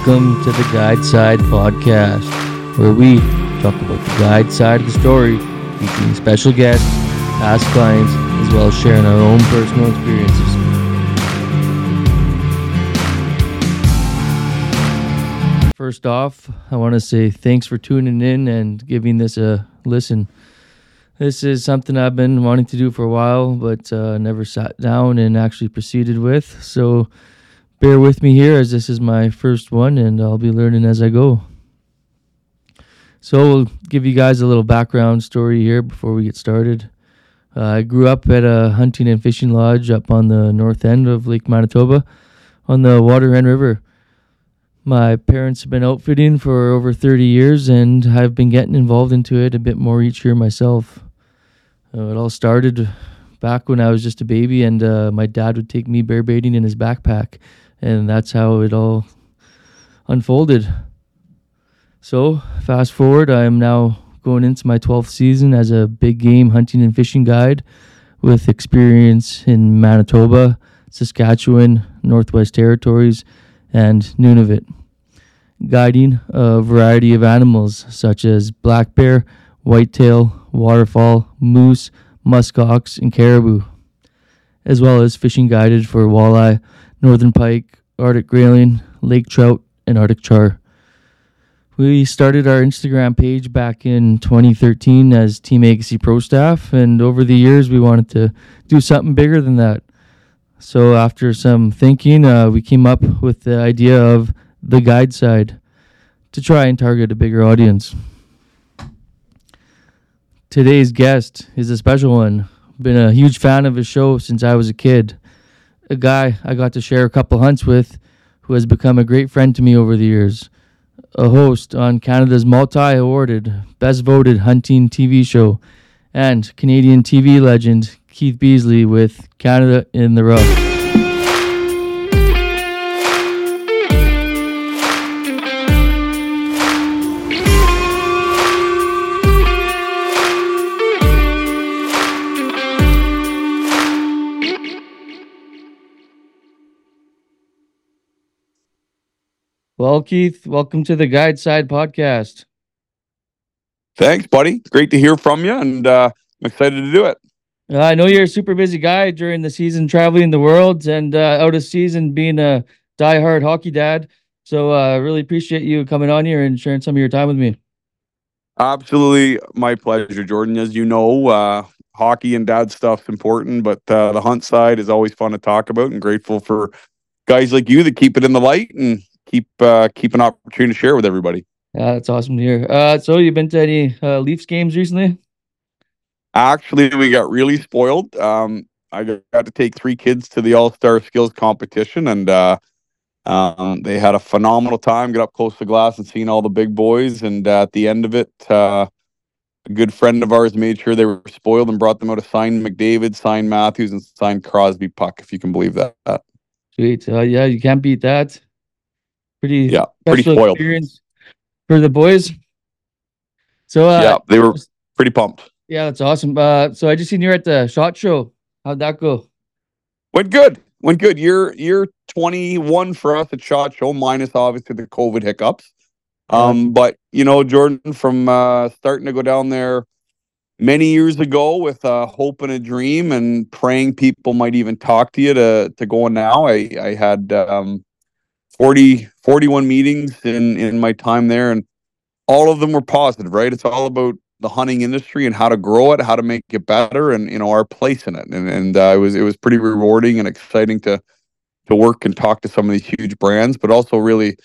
Welcome to the Guide Side Podcast, where we talk about the guide side of the story, featuring special guests, past clients, as well as sharing our own personal experiences. First off, I want to say thanks for tuning in and giving this a listen. This is something I've been wanting to do for a while, but uh, never sat down and actually proceeded with. So bear with me here as this is my first one and I'll be learning as I go. So, we'll give you guys a little background story here before we get started. Uh, I grew up at a hunting and fishing lodge up on the north end of Lake Manitoba on the Waterhen River. My parents have been outfitting for over 30 years and I've been getting involved into it a bit more each year myself. Uh, it all started back when I was just a baby and uh, my dad would take me bear baiting in his backpack and that's how it all unfolded. So, fast forward, I am now going into my 12th season as a big game hunting and fishing guide with experience in Manitoba, Saskatchewan, Northwest Territories, and Nunavut, guiding a variety of animals such as black bear, whitetail, waterfowl, moose, muskox, and caribou, as well as fishing guided for walleye, northern pike, Arctic grayling, lake trout, and Arctic char. We started our Instagram page back in 2013 as Team Agassiz Pro staff, and over the years we wanted to do something bigger than that. So after some thinking, uh, we came up with the idea of the guide side to try and target a bigger audience. Today's guest is a special one. Been a huge fan of his show since I was a kid. A guy I got to share a couple hunts with who has become a great friend to me over the years a host on Canada's multi awarded, best voted hunting TV show, and Canadian TV legend Keith Beasley with Canada in the Rough. Well, Keith, welcome to the Guide Side podcast. Thanks, buddy. Great to hear from you, and uh, I'm excited to do it. Uh, I know you're a super busy guy during the season, traveling the world, and uh, out of season being a die-hard hockey dad. So, I uh, really appreciate you coming on here and sharing some of your time with me. Absolutely, my pleasure, Jordan. As you know, uh, hockey and dad stuff's important, but uh, the hunt side is always fun to talk about. And grateful for guys like you that keep it in the light and keep uh, keep an opportunity to share with everybody. Yeah, that's awesome to hear. Uh, so you've been to any uh, Leafs games recently? Actually, we got really spoiled. Um, I got to take three kids to the All Star Skills competition, and uh, um, they had a phenomenal time. Got up close to glass and seeing all the big boys. And uh, at the end of it, uh, a good friend of ours made sure they were spoiled and brought them out a signed McDavid, signed Matthews, and signed Crosby puck. If you can believe that. Sweet. Uh, yeah, you can't beat that. Pretty yeah, pretty spoiled experience for the boys. So uh, yeah, they were pretty pumped. Yeah, that's awesome. Uh, so I just seen you at the shot show. How'd that go? Went good. Went good. Year year twenty one for us at shot show, minus obviously the COVID hiccups. Um, but you know, Jordan, from uh, starting to go down there many years ago with a hope and a dream and praying people might even talk to you to to going now. I I had um 40, 41 meetings in, in my time there, and all of them were positive, right? It's all about the hunting industry and how to grow it, how to make it better, and you know our place in it. And and uh, it was it was pretty rewarding and exciting to to work and talk to some of these huge brands, but also really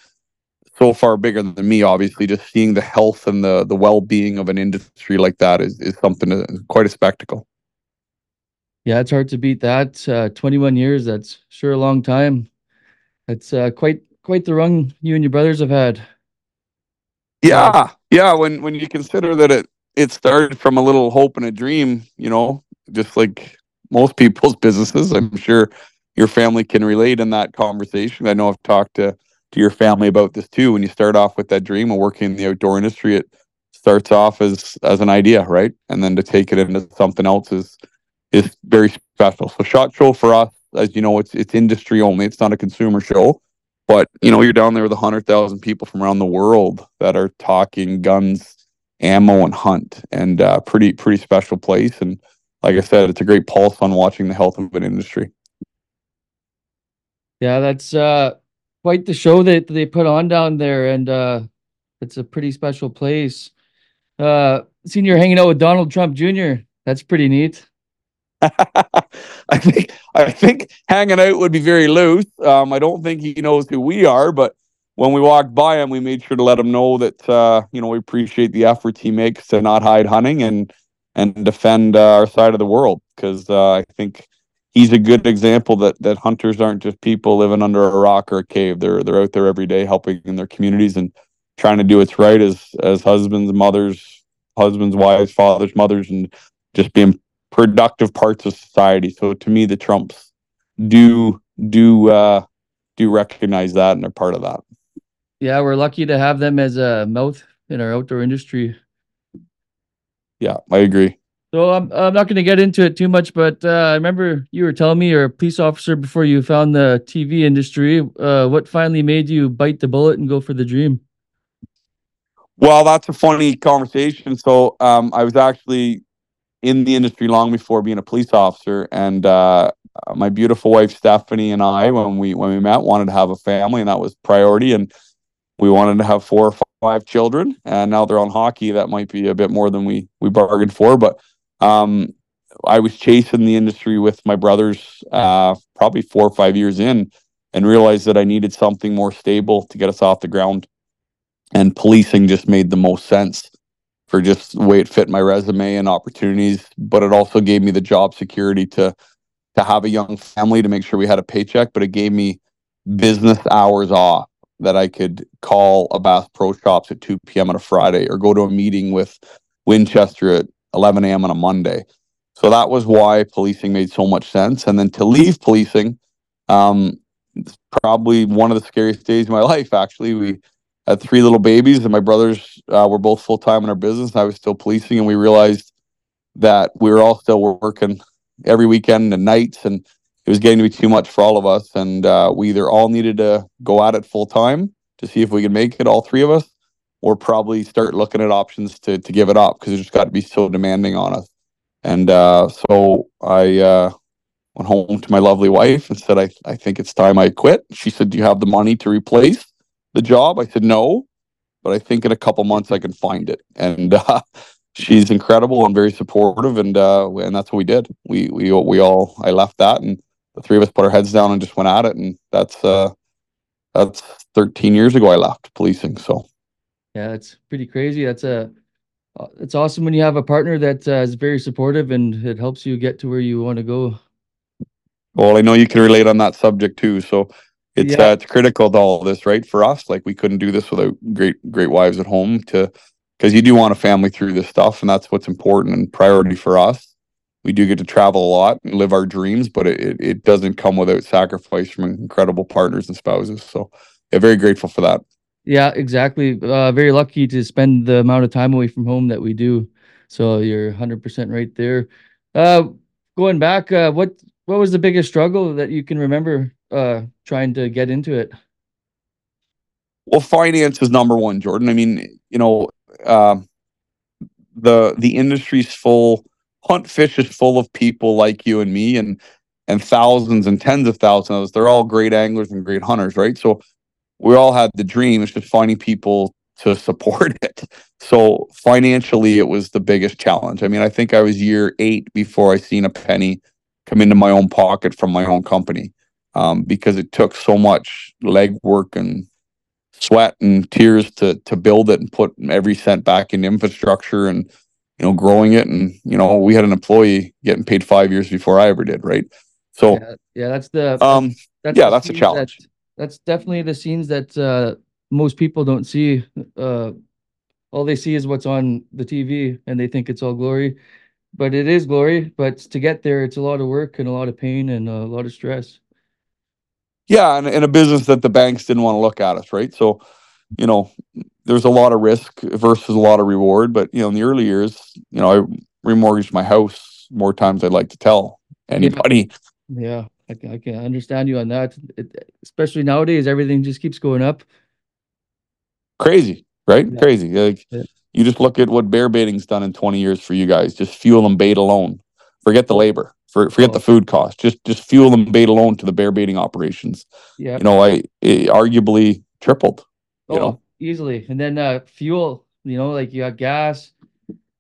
so far bigger than me. Obviously, just seeing the health and the the well being of an industry like that is is something quite a spectacle. Yeah, it's hard to beat that. Uh, Twenty one years, that's sure a long time. It's uh, quite quite the run you and your brothers have had. Yeah, yeah. When when you consider that it it started from a little hope and a dream, you know, just like most people's businesses. I'm sure your family can relate in that conversation. I know I've talked to to your family about this too. When you start off with that dream of working in the outdoor industry, it starts off as as an idea, right? And then to take it into something else is is very special. So Shot Show for us as you know, it's it's industry only. It's not a consumer show. But you know, you're down there with a hundred thousand people from around the world that are talking guns, ammo, and hunt, and uh, pretty pretty special place. And like I said, it's a great pulse on watching the health of an industry. Yeah, that's uh, quite the show that they put on down there, and uh, it's a pretty special place. Uh, seeing you're hanging out with Donald Trump Jr. That's pretty neat. I think I think hanging out would be very loose. Um, I don't think he knows who we are, but when we walked by him, we made sure to let him know that uh, you know we appreciate the efforts he makes to not hide hunting and and defend uh, our side of the world because uh, I think he's a good example that that hunters aren't just people living under a rock or a cave. They're they're out there every day helping in their communities and trying to do what's right as as husbands, mothers, husbands, wives, fathers, mothers, and just being productive parts of society. So to me, the Trumps do do uh, do recognize that and they're part of that. Yeah, we're lucky to have them as a mouth in our outdoor industry. Yeah, I agree. So I'm I'm not going to get into it too much, but uh, I remember you were telling me you're a police officer before you found the TV industry. Uh, what finally made you bite the bullet and go for the dream? Well, that's a funny conversation. So um, I was actually in the industry long before being a police officer, and uh, my beautiful wife Stephanie and I, when we when we met, wanted to have a family, and that was priority. And we wanted to have four or five children, and now they're on hockey. That might be a bit more than we we bargained for, but um, I was chasing the industry with my brothers, uh, probably four or five years in, and realized that I needed something more stable to get us off the ground. And policing just made the most sense for just the way it fit my resume and opportunities. But it also gave me the job security to to have a young family to make sure we had a paycheck. But it gave me business hours off that I could call a Bass Pro Shops at 2 p.m. on a Friday or go to a meeting with Winchester at 11 a.m. on a Monday. So that was why policing made so much sense. And then to leave policing, um, probably one of the scariest days of my life. Actually, we had three little babies, and my brothers uh, were both full time in our business. I was still policing, and we realized that we were all still working every weekend and nights, and it was getting to be too much for all of us. And uh, we either all needed to go at it full time to see if we could make it, all three of us, or probably start looking at options to to give it up because it just got to be so demanding on us. And uh, so I uh, went home to my lovely wife and said, I, I think it's time I quit. She said, Do you have the money to replace the job? I said, No, but I think in a couple months I can find it. And uh, she's incredible and very supportive. And uh, and that's what we did. We, we, we all, I left that and the three of us put our heads down and just went at it. And that's, uh, that's 13 years ago I left policing. So yeah, it's pretty crazy. That's a uh, it's awesome when you have a partner that uh, is very supportive and it helps you get to where you want to go. Well, I know you can relate on that subject too. So it's yeah. uh, it's critical to all this, right? For us, like we couldn't do this without great great wives at home to because you do want a family through this stuff, and that's what's important and priority for us. We do get to travel a lot and live our dreams, but it, it, it doesn't come without sacrifice from incredible partners and spouses. So, yeah, very grateful for that. Yeah, exactly. Uh, very lucky to spend the amount of time away from home that we do. So you're 100% right there. Uh, going back, uh, what what was the biggest struggle that you can remember uh, trying to get into it? Well, finance is number one, Jordan. I mean, you know, uh, the the industry's full. Hunt fish is full of people like you and me, and and thousands and tens of thousands of us. They're all great anglers and great hunters, right? So we all had the dream. It's just finding people to support it. So financially, it was the biggest challenge. I mean, I think I was year eight before I seen a penny come into my own pocket from my own company um, because it took so much legwork and sweat and tears to to build it and put every cent back in infrastructure and you know growing it and you know we had an employee getting paid five years before I ever did right so yeah, yeah that's the um that's yeah that's a challenge that, that's definitely the scenes that uh, most people don't see. Uh, all they see is what's on the TV, and they think it's all glory. But it is glory. But to get there, it's a lot of work and a lot of pain and a lot of stress. Yeah, and in a business that the banks didn't want to look at us, right? So, you know, there's a lot of risk versus a lot of reward. But you know, in the early years, you know, I remortgaged my house more times I'd like to tell anybody. Yeah. I can, I can understand you on that. It, especially nowadays, everything just keeps going up. Crazy, right? Yeah. Crazy. Like Yeah. you just look at what bear baiting's done in 20 years for you guys. Just fuel and bait alone. Forget the labor. For, forget Oh. the food cost. Just just fuel and bait alone to the bear baiting operations. Yeah. You know, I it arguably tripled. You oh, know, easily. And then uh, fuel. You know, like you got gas.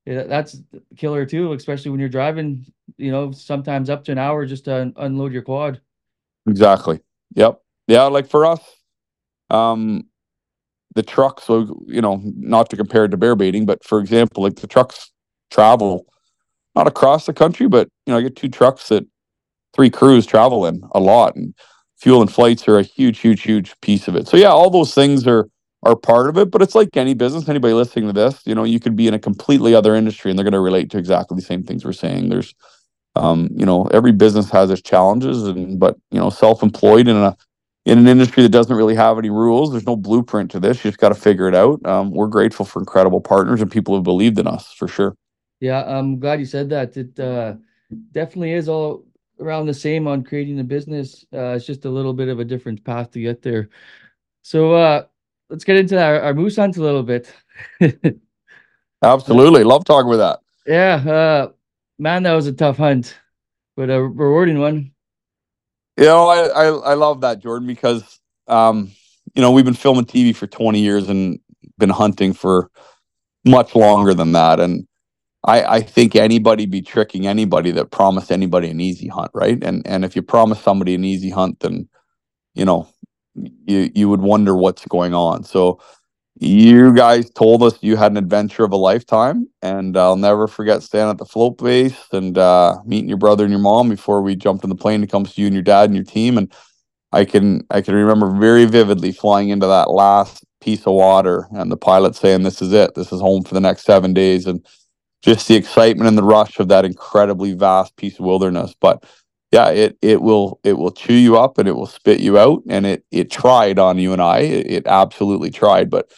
That's killer too, especially when you're driving. You know, sometimes up to an hour just to un- unload your quad. Exactly. Yep. Yeah, like for us, um the trucks, so you know, not to compare it to bear baiting, but for example, like the trucks travel not across the country, but you know, I get two trucks that three crews travel in a lot and fuel and flights are a huge, huge, huge piece of it. So yeah, all those things are are part of it, but it's like any business, anybody listening to this, you know, you could be in a completely other industry and they're going to relate to exactly the same things we're saying. There's um, you know, every business has its challenges and but you know, self-employed in a in an industry that doesn't really have any rules, there's no blueprint to this. You just got to figure it out. Um, we're grateful for incredible partners and people who believed in us for sure. Yeah, I'm glad you said that. It uh, definitely is all around the same on creating a business. Uh, it's just a little bit of a different path to get there. So uh, let's get into our, our moose hunt a little bit. Absolutely. Love talking with that. Yeah, uh, man, that was a tough hunt, but a rewarding one. You know, I, I, I love that, Jordan, because um, you know, we've been filming TV for 20 years and been hunting for much longer than that. And I, I think anybody be tricking anybody that promised anybody an easy hunt, right? And and if you promise somebody an easy hunt, then you know, you you would wonder what's going on. So you guys told us you had an adventure of a lifetime, and I'll never forget standing at the float base and uh, meeting your brother and your mom before we jumped in the plane to come see you and your dad and your team. And I can I can remember very vividly flying into that last piece of water and the pilot saying, "This is it. This is home for the next seven days." And just the excitement and the rush of that incredibly vast piece of wilderness. But yeah, it it will it will chew you up and it will spit you out. And it it tried on you and I. It, it absolutely tried. But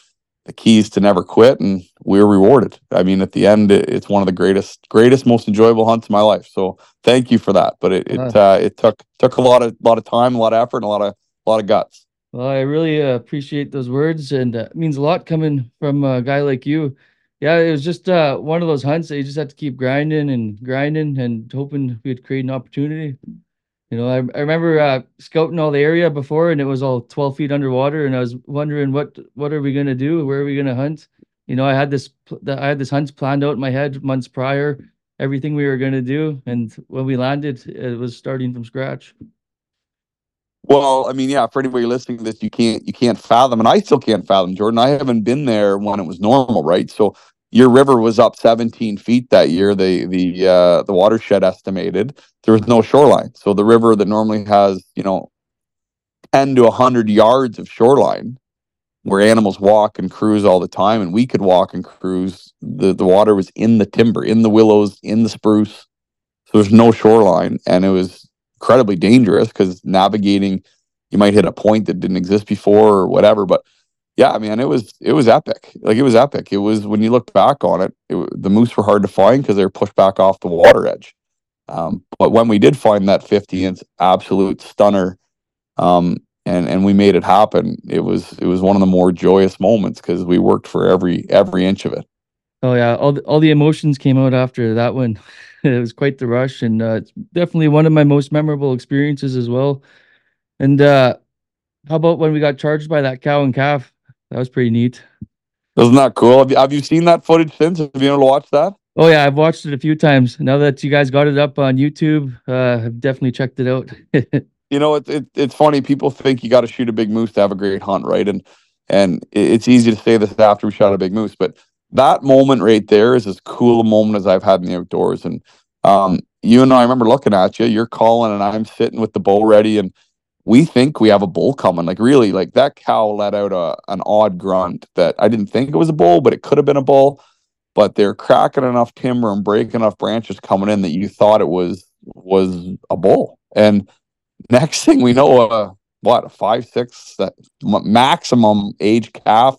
the key is to never quit, and we're rewarded. I mean, at the end, it, it's one of the greatest greatest most enjoyable hunts of my life. So thank you for that. But it it Uh. it took took a lot of lot of time, a lot of effort, and a lot of a lot of guts. Well, I really uh, appreciate those words, and uh, it means a lot coming from a guy like you. Yeah, it was just uh, one of those hunts that you just had to keep grinding and grinding and hoping we'd create an opportunity. You know, I, I remember uh, scouting all the area before, and it was all 12 feet underwater, and I was wondering what what are we gonna do? Where are we gonna hunt? You know, I had this I had this hunt planned out in my head months prior, everything we were gonna do, and when we landed, it was starting from scratch. Well, I mean, yeah, for anybody listening to this, you can't you can't fathom, and I still can't fathom, Jordan. I haven't been there when it was normal, right? So your river was up 17 feet that year. The the uh, the watershed estimated there was no shoreline, so the river that normally has you know 10 to 100 yards of shoreline where animals walk and cruise all the time, and we could walk and cruise. the The water was in the timber, in the willows, in the spruce. So there's no shoreline, and it was incredibly dangerous because navigating you might hit a point that didn't exist before or whatever but yeah i mean it was it was epic. Like it was epic. It was when you look back on it, it the moose were hard to find because they were pushed back off the water edge. Um, but when we did find that 50 inch absolute stunner um, and and we made it happen it was it was one of the more joyous moments because we worked for every every inch of it Oh yeah, all the, all the emotions came out after that one. it was quite the rush, and uh, it's definitely one of my most memorable experiences as well. And uh, how about when we got charged by that cow and calf? That was pretty neat. isn't that cool have you, have you seen that footage since have you been able to watch that Oh yeah, I've watched it a few times. Now that you guys got it up on YouTube, uh, I've definitely checked it out. you know, it's it, it's funny. People think you got to shoot a big moose to have a great hunt, right? And and it's easy to say this after we shot a big moose, but that moment right there is as cool a moment as I've had in the outdoors. And um, you and I remember looking at you. You're calling, and I'm sitting with the bull ready, and we think we have a bull coming. Like really, like that cow let out a an odd grunt that I didn't think it was a bull, but it could have been a bull. But they're cracking enough timber and breaking enough branches coming in that you thought it was was a bull. And next thing we know, uh, what a five six m- maximum age calf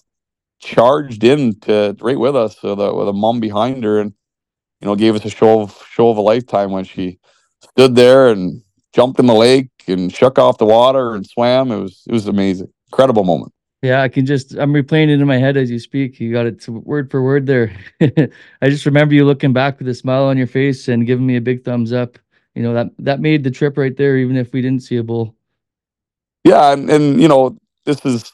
charged in to right with us with a with a mom behind her, and you know gave us a show of show of a lifetime when she stood there and jumped in the lake, and shook off the water and swam. It was it was amazing, incredible moment. Yeah, I can just I'm replaying it in my head as you speak. You got it word for word there. I just remember you looking back with a smile on your face and giving me a big thumbs up. You know that that made the trip right there, even if we didn't see a bull. Yeah, and, and you know this is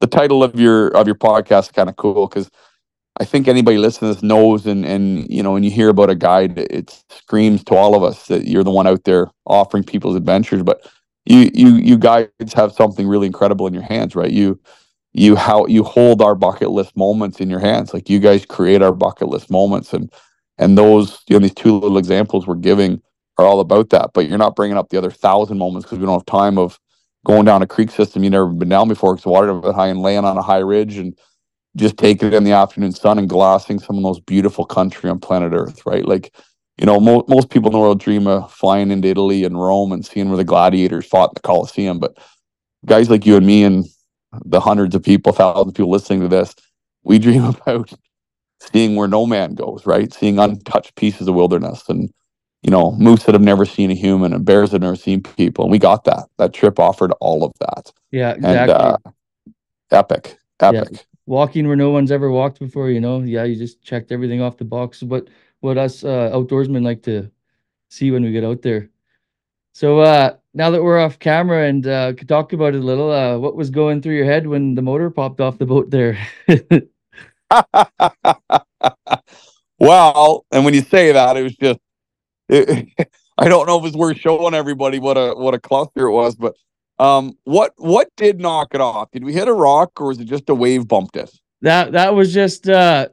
the title of your of your podcast is kind of cool because I think anybody listening to this knows and and you know when you hear about a guide, it screams to all of us that you're the one out there offering people's adventures. But you you you guys have something really incredible in your hands, right? You you how you hold our bucket list moments in your hands. Like you guys create our bucket list moments, and and those you know these two little examples we're giving are all about that. But you're not bringing up the other thousand moments because we don't have time of going down a creek system you've never been down before because the water a bit high and laying on a high ridge and just taking in the afternoon sun and glassing some of those beautiful country on planet Earth, right? Like, you know, mo- most people in the world dream of flying into Italy and Rome and seeing where the gladiators fought in the Colosseum. But guys like you and me and the hundreds of people, thousands of people listening to this, we dream about seeing where no man goes, right? Seeing untouched pieces of wilderness and, you know, moose that have never seen a human and bears that have never seen people. And we got that. That trip offered all of that. Yeah, exactly. And, uh, epic, epic. Yeah walking where no one's ever walked before. You know, yeah, you just checked everything off the box. What what us uh, outdoorsmen like to see when we get out there. So uh, now that we're off camera and uh, could talk about it a little, uh, what was going through your head when the motor popped off the boat there? well, and when you say that, it was just. It, I don't know if it's worth showing everybody what a what a cluster it was, but um, what what did knock it off? Did we hit a rock, or was it just a wave bumped it? That that was just uh,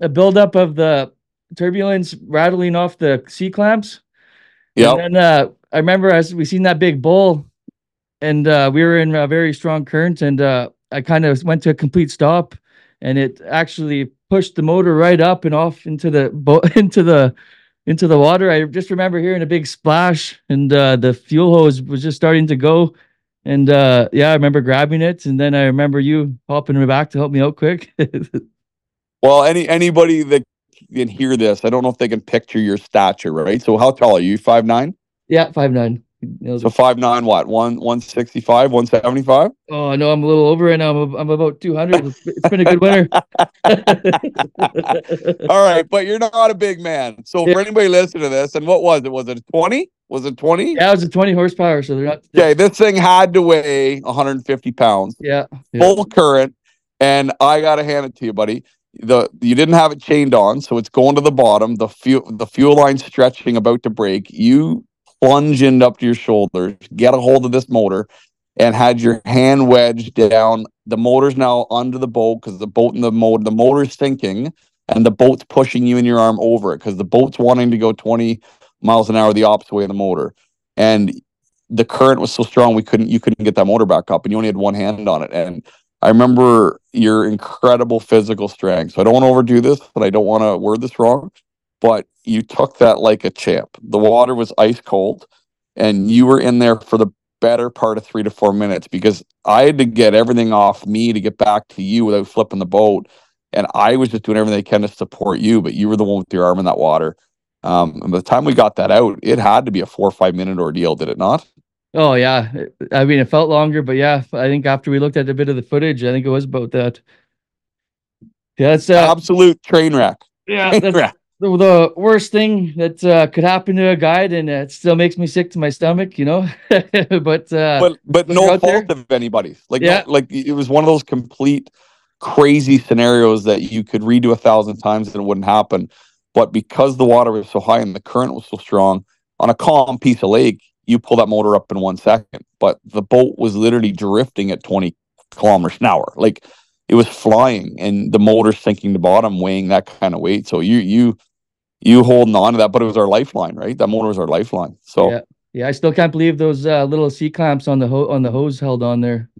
a buildup of the turbulence rattling off the C clamps. Yeah. And uh, I remember as we seen that big bull, and uh, we were in a very strong current, and uh, I kind of went to a complete stop, and it actually pushed the motor right up and off into the boat into the into the water. I just remember hearing a big splash, and uh, the fuel hose was just starting to go and uh, yeah, I remember grabbing it, and then I remember you hopping me back to help me out quick. well, any anybody that can hear this, I don't know if they can picture your stature, right? So, how tall are you? Five nine? Yeah, five nine. So five nine, what one one sixty five, one seventy five? Oh no, I'm a little over right now. I'm, I'm about two hundred. It's been a good winter. All right, but you're not a big man. So yeah. for anybody listening to this, and what was it? Was it twenty? Was it twenty? Yeah, it was a twenty horsepower. So they're not. Okay, this thing had to weigh 150 pounds. Yeah, yeah. full current, and I gotta hand it to you, buddy the you didn't have it chained on, so it's going to the bottom. The fuel the fuel line stretching, about to break. You plunge in up to your shoulders, get a hold of this motor, and had your hand wedged down. The motor's now under the boat because the boat and the motor, the motor's sinking, and the boat's pushing you and your arm over it because the boat's wanting to go 20 miles an hour the opposite way of the motor. And the current was so strong we couldn't you couldn't get that motor back up and you only had one hand on it. And I remember your incredible physical strength. So I don't want to overdo this, but I don't want to word this wrong but you took that like a champ. The water was ice cold, and you were in there for the better part of three to four minutes because I had to get everything off me to get back to you without flipping the boat. And I was just doing everything I can to support you, but you were the one with your arm in that water. Um, and by the time we got that out, it had to be a four or five minute ordeal, did it not? Oh yeah, I mean it felt longer, but yeah, I think after we looked at a bit of the footage, I think it was about that. Yeah, it's uh, absolute train wreck. Yeah, train that's, wreck the, the worst thing that uh, could happen to a guide, and it still makes me sick to my stomach, you know. but uh, but but no fault there. of anybody's. Like yeah. No, like it was one of those complete crazy scenarios that you could redo a thousand times and it wouldn't happen. But because the water was so high and the current was so strong, on a calm piece of lake, you pull that motor up in one second. But the boat was literally drifting at 20 kilometers an hour. Like it was flying and the motor sinking to bottom, weighing that kind of weight. So you you you holding on to that, but it was our lifeline, right? That motor was our lifeline. So yeah, yeah I still can't believe those uh, little C clamps on the ho- on the hose held on there.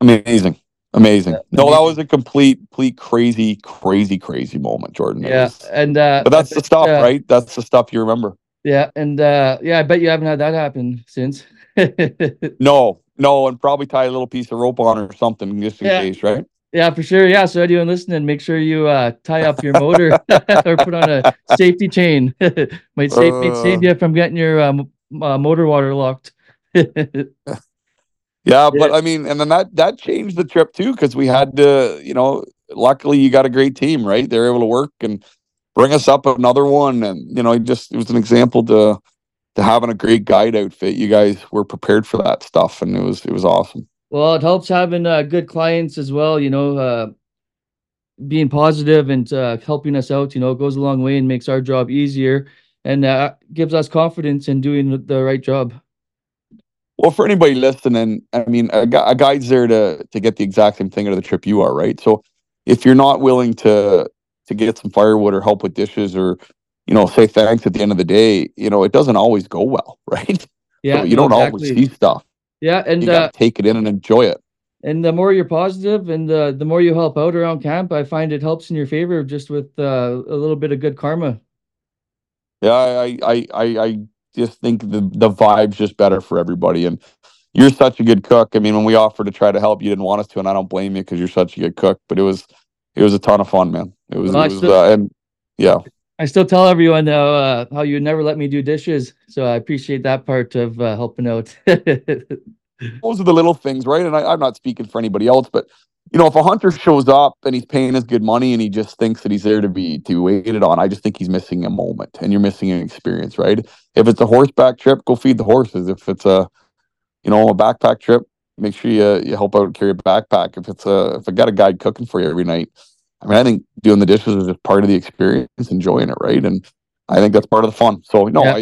Amazing, amazing. Yeah, no, amazing. that was a complete, complete crazy, crazy, crazy moment, Jordan. Yeah, was, and uh, but that's the stuff, uh, right? That's the stuff you remember. Yeah, and uh, yeah, I bet you haven't had that happen since. no, no, and probably tie a little piece of rope on or something just in yeah. case, right? Yeah, for sure. Yeah. So anyone listening, make sure you uh, tie up your motor or put on a safety chain. might save uh, save you from getting your um, uh, motor water locked. yeah, but I mean, and then that that changed the trip too because we had to, you know, luckily you got a great team, right? They're able to work and bring us up another one, and you know, just it was an example to to having a great guide outfit. You guys were prepared for that stuff, and it was it was awesome. Well, it helps having uh, good clients as well. You know, uh, being positive and uh, helping us out. You know, goes a long way and makes our job easier and uh, gives us confidence in doing the right job. Well, for anybody listening, I mean, a, a guide's there to to get the exact same thing out of the trip you are, right? So if you're not willing to to get some firewood or help with dishes or you know say thanks at the end of the day, you know it doesn't always go well, right? Yeah, so you no, don't exactly. always see stuff. Yeah, and uh, take it in and enjoy it. And the more you're positive and uh, the more you help out around camp, I find it helps in your favor just with uh, a little bit of good karma. Yeah, I I I, I just think the the vibe's just better for everybody. And you're such a good cook. I mean, when we offered to try to help, you didn't want us to, and I don't blame you because you're such a good cook. But it was it was a ton of fun, man. It was, Well, it was uh, and yeah. I still tell everyone how uh, how you never let me do dishes, so I appreciate that part of uh, helping out. those are the little things, right? And I, I'm not speaking for anybody else, but you know, if a hunter shows up and he's paying his good money and he just thinks that he's there to be to waited on, I just think he's missing a moment and you're missing an experience, right? If it's a horseback trip, go feed the horses. If it's a, you know, a backpack trip, make sure you you help out carry a backpack. If it's a if I got a guide cooking for you every night, I mean, I think doing the dishes is just part of the experience, enjoying it, right? And I think that's part of the fun. So no, Yeah. I,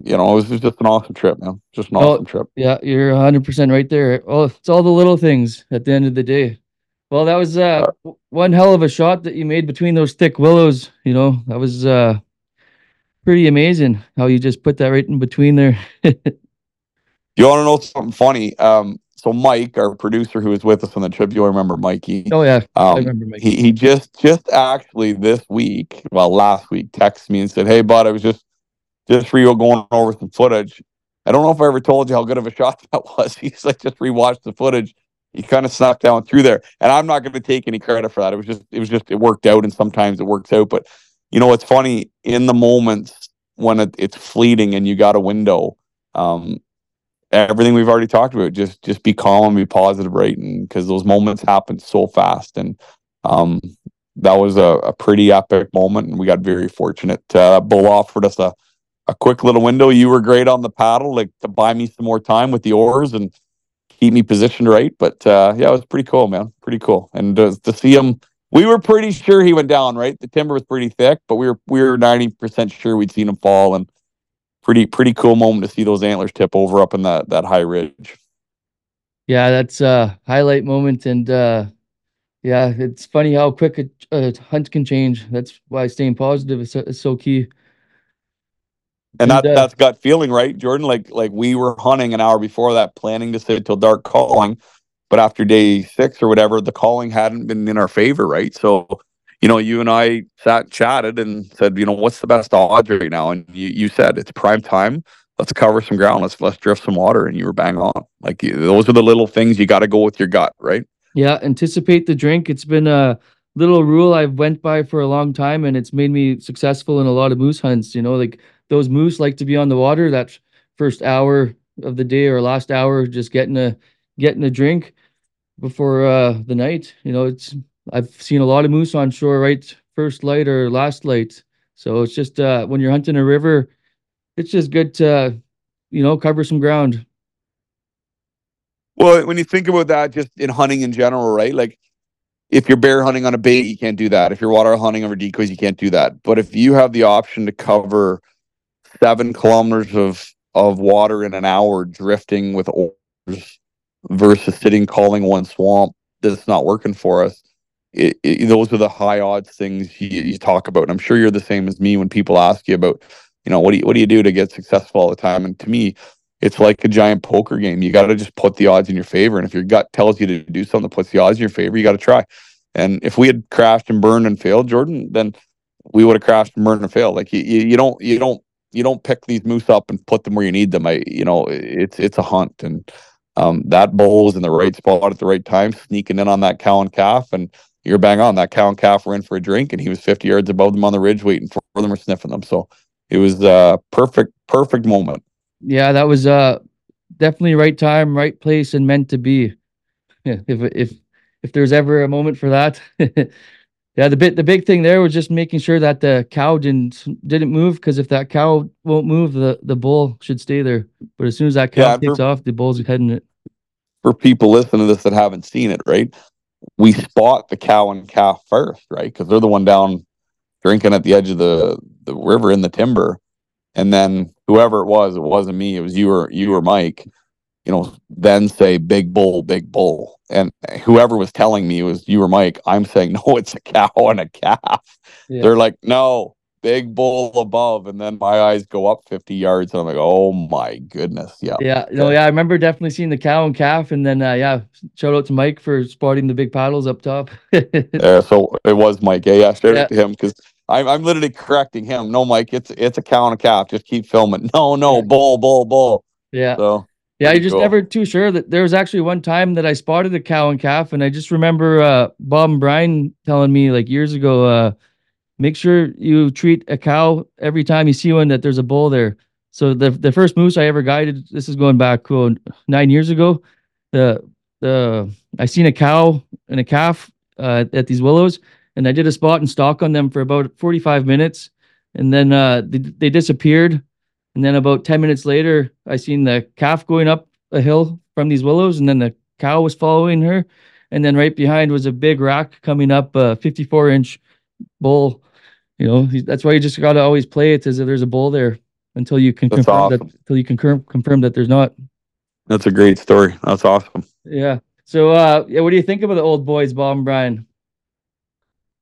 you know, it was just an awesome trip, man. Just an Oh, awesome trip. yeah, you're 100% right there. Oh, it's all the little things at the end of the day. Well, that was uh, one hell of a shot that you made between those thick willows. You know, that was uh, pretty amazing how you just put that right in between there. You want to know something funny? Um, so Mike, our producer who was with us on the trip, you'll remember Mikey. oh yeah, I Um, remember. Mike. he he just just actually this week, well, last week, texted me and said, "Hey, bud, I was just just for you going over some footage. I don't know if I ever told you how good of a shot that was. He's like, just rewatched the footage. He kind of snuck down through there, and I'm not going to take any credit for that. It was just it was just it worked out, and sometimes it works out. But you know, it's funny in the moments when it, it's fleeting and you got a window. Um, everything we've already talked about. Just just be calm and be positive right? And because those moments happen so fast. And um that was a, a pretty epic moment. And we got very fortunate uh bull offered us a a quick little window. You were great on the paddle like to buy me some more time with the oars and keep me positioned right? But uh yeah it was pretty cool man. Pretty cool. And uh, to see him we were pretty sure he went down right? The timber was pretty thick but we were we were 90% sure we'd seen him fall. And pretty pretty cool moment to see those antlers tip over up in that that high ridge Yeah, that's a highlight moment, and uh, yeah, it's funny how quick a, a hunt can change. That's why staying positive is so, is so key. and that uh, that's gut feeling right jordan like like we were hunting an hour before that planning to sit till dark calling but after day six or whatever the calling hadn't been in our favor right so you know you and i sat chatted and said you know what's the best odds right now and you, you said it's prime time let's cover some ground let's let's drift some water and you were bang on like those are the little things you got to go with your gut right Yeah, anticipate the drink. It's been a little rule I've went by for a long time, and it's made me successful in a lot of moose hunts. You know, like those moose like to be on the water that first hour of the day or last hour, just getting a getting a drink before uh, the night. You know, it's I've seen a lot of moose on shore right first light or last light. So it's just uh, when you're hunting a river, it's just good to you know cover some ground. Well, when you think about that, just in hunting in general, right? Like, if you're bear hunting on a bait, you can't do that. If you're water hunting over decoys, you can't do that. But if you have the option to cover seven kilometers of of water in an hour drifting with oars versus sitting calling one swamp that's not working for us, it, it, those are the high odds things you, you talk about. And I'm sure you're the same as me when people ask you about, you know, what do you what do you do to get successful all the time? And to me, it's like a giant poker game. You got to just put the odds in your favor. And if your gut tells you to do something that puts the odds in your favor, you got to try. And if we had crashed and burned and failed, Jordan, then we would have crashed and burned and failed. Like you, you, don't, you don't, you don't pick these moose up and put them where you need them. I, you know, it's it's a hunt, and um, that bull is in the right spot at the right time, sneaking in on that cow and calf, and you're bang on. That cow and calf were in for a drink, and he was 50 yards above them on the ridge, waiting for them or sniffing them. So it was a perfect, perfect moment. Yeah, that was uh definitely right time, right place, and meant to be. Yeah, if if if there's ever a moment for that. yeah, the bit the big thing there was just making sure that the cow didn't didn't move because if that cow won't move, the the bull should stay there. But as soon as that cow Yeah, takes for- off, the bull's heading it. For people listening to this that haven't seen it, right? We spot the cow and calf first, right? Because they're the one down drinking at the edge of the the river in the timber, and then whoever it was, it wasn't me, it was you or you or Mike. You know, then say big bull, big bull, and whoever was telling me it was you or Mike. I'm saying no, it's a cow and a calf. Yeah. They're like, no, big bull above, and then my eyes go up 50 yards, and I'm like, oh my goodness, yeah. Yeah, no, yeah, I remember definitely seeing the cow and calf, and then uh, yeah, shout out to Mike for spotting the big paddles up top. Yeah, so it was Mike. Yeah, yeah, shout Yeah. out to him because I'm I'm literally correcting him. No, Mike, it's it's a cow and a calf. Just keep filming. No, no, bull, bull, bull. yeah, So yeah, you're just cool. never too sure that there was actually one time that I spotted a cow and calf, and I just remember uh, Bob and Brian telling me like years ago, uh, make sure you treat a cow every time you see one that there's a bull there. So the the first moose I ever guided, this is going back oh, nine years ago. The the I seen a cow and a calf uh, at these willows, and I did a spot and stalk on them for about 45 minutes, and then uh, they, they disappeared. And then about 10 minutes later, I seen the calf going up a hill from these willows, and then the cow was following her. And then right behind was a big rack coming up, a 54 inch bull. You know, that's why you just got to always play it as if there's a bull there until you can That's confirm awesome. that, until you can confirm, confirm that there's not. that's a great story. That's awesome. Yeah. So, uh, yeah, what do you think about the old boys, Bob and Brian?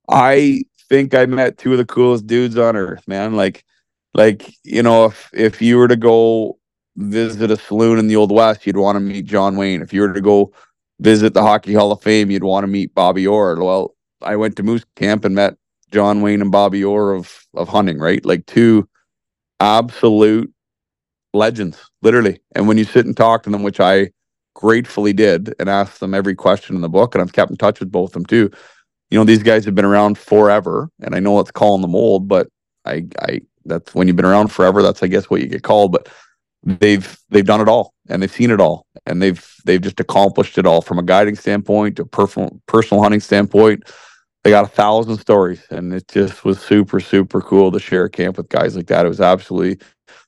I think I met two of the coolest dudes on earth, man. Like, like you know, if if you were to go visit a saloon in the old west, you'd want to meet John Wayne. If you were to go visit the Hockey Hall of Fame, you'd want to meet Bobby Orr. Well, I went to Moose Camp and met John Wayne and Bobby Orr of of hunting, right? Like two absolute legends, literally. And when you sit and talk to them, which I gratefully did, and asked them every question in the book, and I've kept in touch with both of them too. You know, these guys have been around forever, and I know it's calling them old, but I, I, that's when you've been around forever. That's I guess what you get called, but they've they've done it all and they've seen it all and they've they've just accomplished it all from a guiding standpoint to personal personal hunting standpoint they got a thousand stories and it just was super super cool to share camp with guys like that it was absolutely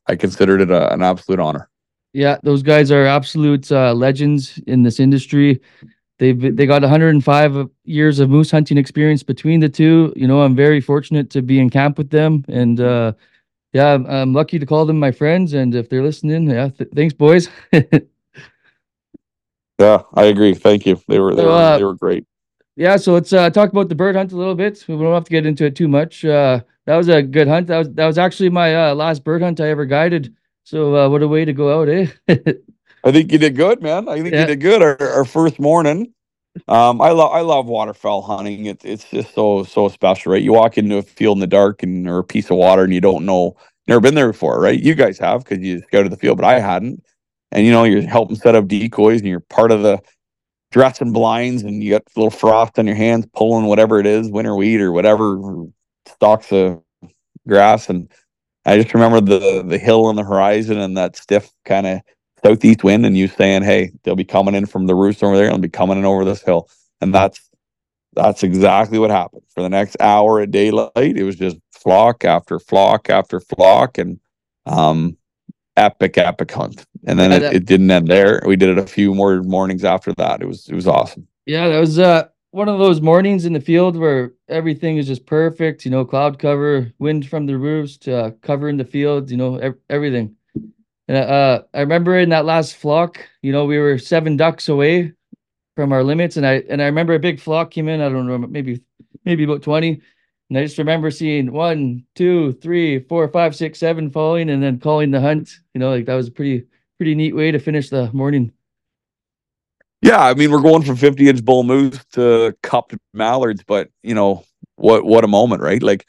i considered it a, an absolute honor Yeah, those guys are absolute uh, legends in this industry. They've they got 105 years of moose hunting experience between the two. You know, I'm very fortunate to be in camp with them, and uh, yeah, I'm, I'm lucky to call them my friends. And if they're listening, yeah, th- thanks, boys. yeah i agree thank you they were they So, were, uh, they were great yeah, so let's uh, talk about the bird hunt a little bit. We don't have to get into it too much. Uh, that was a good hunt. That was that was actually my uh, last bird hunt I ever guided. So uh, what a way to go out, eh? I think you did good, man. I think Yeah. you did good. Our, our first morning. Um, I love I love waterfowl hunting. It's it's just so so special, right? You walk into a field in the dark and or a piece of water and you don't know, never been there before, right? You guys have because you scouted the field, but I hadn't. And you know, you're helping set up decoys and you're part of the dressing blinds and you got a little frost on your hands pulling whatever it is, winter wheat or whatever stalks of grass. And I just remember the the hill on the horizon and that stiff kind of southeast wind and you saying, Hey, they'll be coming in from the roost over there and be coming in over this hill. And that's that's exactly what happened. For the next hour at daylight, it was just flock after flock after flock and um epic, epic hunt. And then Yeah, it, that- it didn't end there. We did it a few more mornings after that. It was it was awesome. Yeah, that was uh one of those mornings in the field where everything is just perfect. You know, cloud cover, wind from the roofs to uh, cover in the field. You know, ev- everything. And uh, I remember in that last flock, you know, we were seven ducks away from our limits, and I and I remember a big flock came in. I don't know, maybe maybe about twenty. And I just remember seeing one, two, three, four, five, six, seven falling, and then calling the hunt. You know, like that was pretty pretty neat way to finish the morning. Yeah, I mean we're going from 50 inch bull moose to cupped mallards, but you know what what a moment, right? Like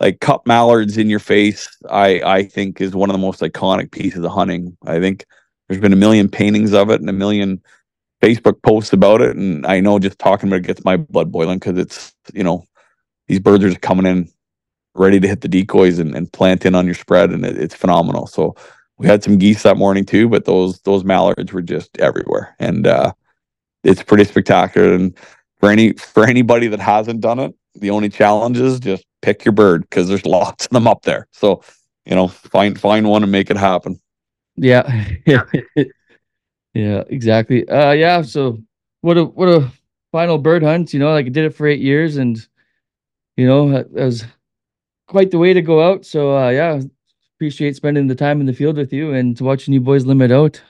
like cup mallards in your face, I I think is one of the most iconic pieces of hunting. I think there's been a million paintings of it and a million Facebook posts about it, and I know just talking about it gets my blood boiling because it's you know these birds are just coming in ready to hit the decoys and, and plant in on your spread, and it, it's phenomenal. So we had some geese that morning too, but those those mallards were just everywhere, and uh, it's pretty spectacular. And for any for anybody that hasn't done it, the only challenge is just pick your bird because there's lots of them up there. So you know, find find one and make it happen. Yeah, yeah, yeah, exactly. Uh, yeah. So what a what a final bird hunt. You know, like I did it for eight years, and you know, that was quite the way to go out. So uh, yeah, appreciate spending the time in the field with you and watching you boys limit out.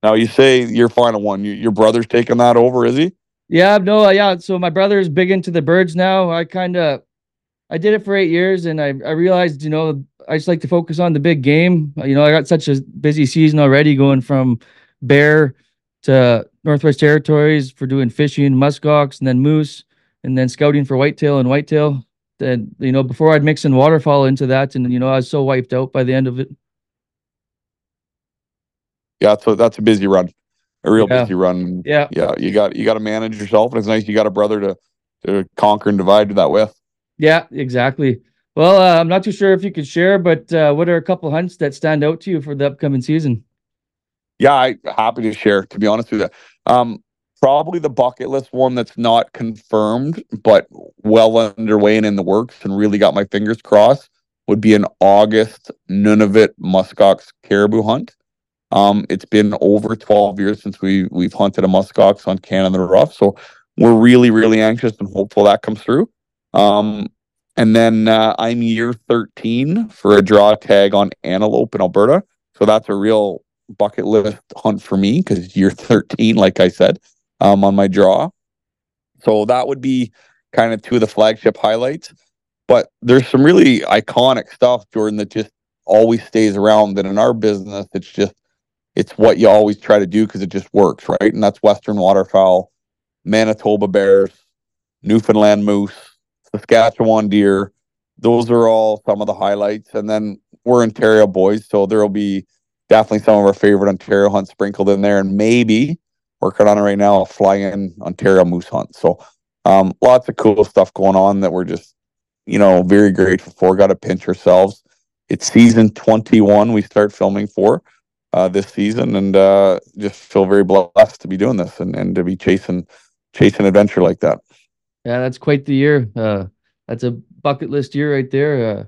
Now you say your final one. You, your brother's taking that over, is he? Yeah, no, uh, yeah. So my brother's big into the birds now. I kind of, I did it for eight years, and I I realized, you know, I just like to focus on the big game. You know, I got such a busy season already, going from bear to Northwest Territories for doing fishing, muskox, and then moose, and then scouting for whitetail and whitetail. Then you know, before I'd mix in waterfowl into that, and you know, I was so wiped out by the end of it. Yeah, so that's a busy run, a real Yeah. busy run. Yeah. yeah. You got you got to manage yourself, and it's nice you got a brother to to conquer and divide that with. Yeah, exactly. Well, uh, I'm not too sure if you could share, but uh, what are a couple hunts that stand out to you for the upcoming season? Yeah, I happy to share. To be honest with you, um, probably the bucket list one that's not confirmed, but well underway and in the works, and really got my fingers crossed would be an August Nunavut muskox caribou hunt. Um, it's been over 12 years since we we've hunted a muskox on Canada Rough, so we're really really anxious and hopeful that comes through. Um, and then uh, I'm year 13 for a draw tag on antelope in Alberta, so that's a real bucket list hunt for me because year 13, like I said, um, on my draw. So that would be kind of two of the flagship highlights. But there's some really iconic stuff, Jordan, that just always stays around. That in our business, it's just it's what you always try to do because it just works, right? And that's Western waterfowl, Manitoba bears, Newfoundland moose, Saskatchewan deer. Those are all some of the highlights. And then we're Ontario boys, so there'll be definitely some of our favorite Ontario hunts sprinkled in there, and maybe working on it right now, a fly-in Ontario moose hunt. So um, lots of cool stuff going on that we're just, you know, very grateful for. Got to pinch ourselves. It's season 21 we start filming for uh, this season, and uh, just feel very blessed to be doing this and, and to be chasing chasing adventure like that. Yeah, that's quite the year. Uh, that's a bucket list year right there. Uh,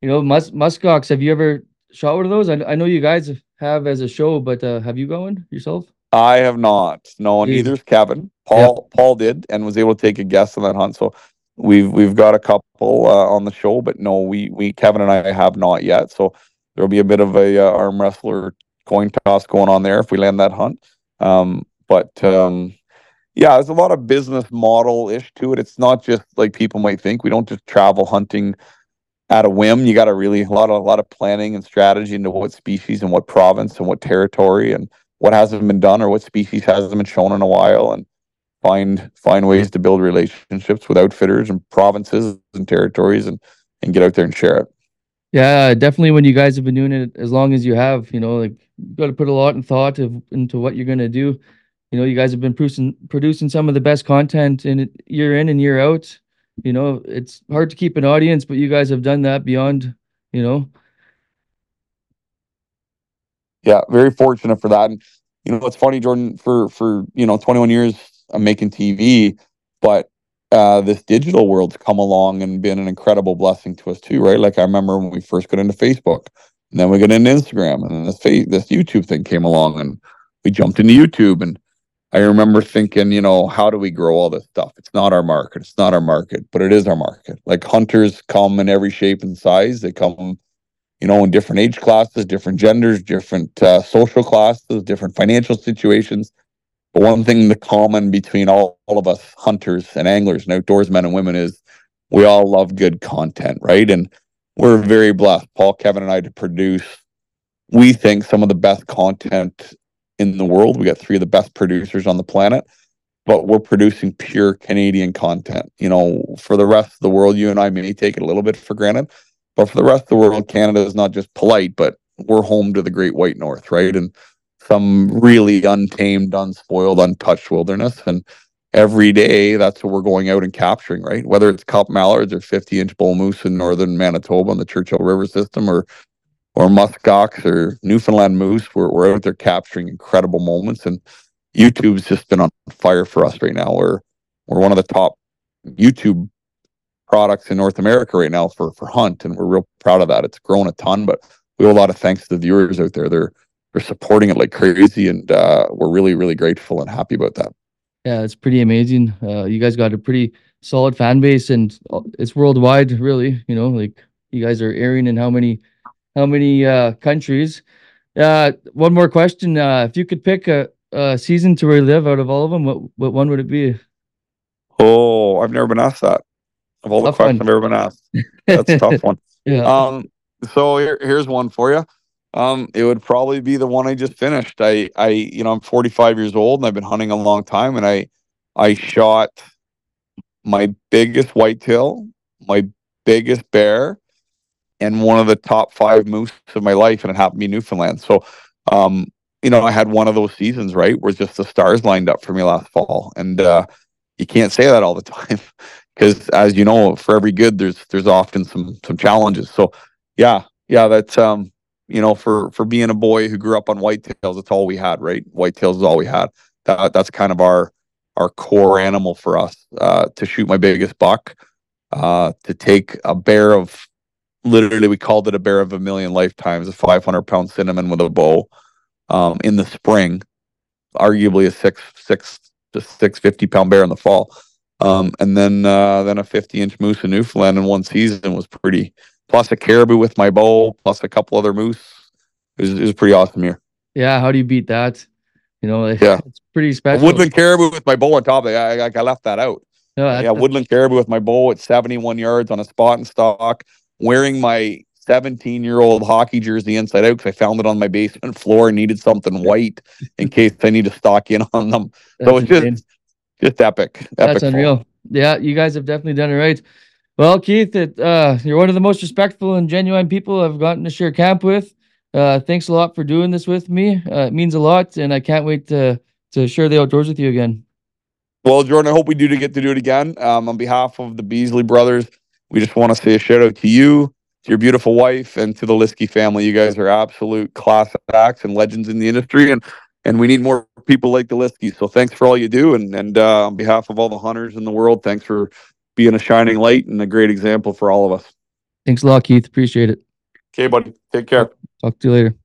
you know, mus- muskox. Have you ever shot one of those? I, I know you guys have as a show, but uh, have you gone yourself? I have not. No, and Jeez. neither's Kevin. Paul Paul did and was able to take a guess on that hunt. So we've we've got a couple uh, on the show, but no, we we Kevin and I have not yet. So there'll be a bit of a uh, arm wrestler coin toss going on there if we land that hunt. Um, but um, yeah, there's a lot of business model ish to it. It's not just like people might think. We don't just travel hunting at a whim. You got to really a lot of a lot of planning and strategy into what species and what province and what territory and what hasn't been done or what species hasn't been shown in a while and find find ways to build relationships with outfitters and provinces and territories and and get out there and share it. Yeah, definitely. When you guys have been doing it as long as you have, you know, like you got to put a lot in thought of, into what you're gonna do. You know, you guys have been producing producing some of the best content in year in and year out. You know, it's hard to keep an audience, but you guys have done that beyond, you know. Yeah, very fortunate for that. And you know, it's funny, Jordan, for for you know, 21 years I'm making TV, but uh this digital world's come along and been an incredible blessing to us too, right? Like I remember when we first got into Facebook, and then we got into Instagram, and then this this YouTube thing came along, and we jumped into YouTube. And I remember thinking, you know, how do we grow all this stuff? It's not our market. It's not our market, but it is our market. Like hunters come in every shape and size. They come you know, in different age classes, different genders, different uh, social classes, different financial situations. But one thing the common between all, all of us hunters and anglers and outdoors men and women is we all love good content, right? And we're very blessed, Paul, Kevin, and I, to produce, we think, some of the best content in the world. We got three of the best producers on the planet, but we're producing pure Canadian content. You know, for the rest of the world, you and I may take it a little bit for granted. But for the rest of the world, Canada is not just polite, but we're home to the Great White North, right? And some really untamed, unspoiled, untouched wilderness. And every day, that's what we're going out and capturing, right? Whether it's cup mallards or 50 inch bull moose in northern Manitoba on the Churchill River system or or muskox or Newfoundland moose. We're we're out there capturing incredible moments, and YouTube's just been on fire for us right now. We're we're one of the top YouTube products in North America right now for for hunt, and we're real proud of that. It's grown a ton, but we owe a lot of thanks to the viewers out there. They're they're supporting it like crazy, and uh, we're really really grateful and happy about that. Yeah, it's pretty amazing. Uh, you guys got a pretty solid fan base, and uh, it's worldwide, really. You know, like you guys are airing in how many how many uh, countries? Uh, one more question. Uh, if you could pick a, a season to relive out of all of them, what what one would it be? Oh, I've never been asked that. Of all Tough the questions one. I've ever been asked, that's a tough one. Yeah. Um, so here, here's one for you. Um, it would probably be the one I just finished. I, I, you know, I'm 45 years old and I've been hunting a long time, and I, I shot my biggest whitetail, my biggest bear, and one of the top five moose of my life, and it happened to be Newfoundland. So, um, you know, I had one of those seasons, right, where just the stars lined up for me last fall, and uh, you can't say that all the time because, as you know, for every good, there's there's often some some challenges. So, yeah, yeah, that's um, you know, for for being a boy who grew up on whitetails, that's all we had, right? Whitetails is all we had. That that's kind of our our core animal for us. Uh, to shoot my biggest buck, uh, to take a bear of literally we called it a bear of a million lifetimes, a 500 pound cinnamon with a bow, um, in the spring, arguably a six six to six fifty pound bear in the fall. Um, and then uh, then a 50 inch moose in Newfoundland in one season was pretty. Plus a caribou with my bow, plus a couple other moose. It was, it was a pretty awesome year. yeah. How do you beat that? You know, Yeah. it's pretty A special. woodland caribou with my bow on top of it. I, I, I left that out. No, yeah, woodland caribou with my bow at 71 yards on a spot and stalk, wearing my 17 year old hockey jersey inside out because I found it on my basement floor and needed something white in case I need to stalk in on them. that's So it's just insane. Just epic. epic That's fun. unreal. Yeah, you guys have definitely done it right. Well, Keith, it, uh, you're one of the most respectful and genuine people I've gotten to share camp with. Uh, thanks a lot for doing this with me. Uh, it means a lot, and I can't wait to to share the outdoors with you again. Well, Jordan, I hope we do to get to do it again. Um, on behalf of the Beasley brothers, we just want to say a shout out to you, to your beautiful wife, and to the Liskey family. You guys are absolute class acts and legends in the industry, and and we need more people like the Liskey. So thanks for all you do, and and uh, on behalf of all the hunters in the world, thanks for being a shining light and a great example for all of us. Thanks a lot, Keith. Appreciate it. Okay, buddy, take care. Talk to you later.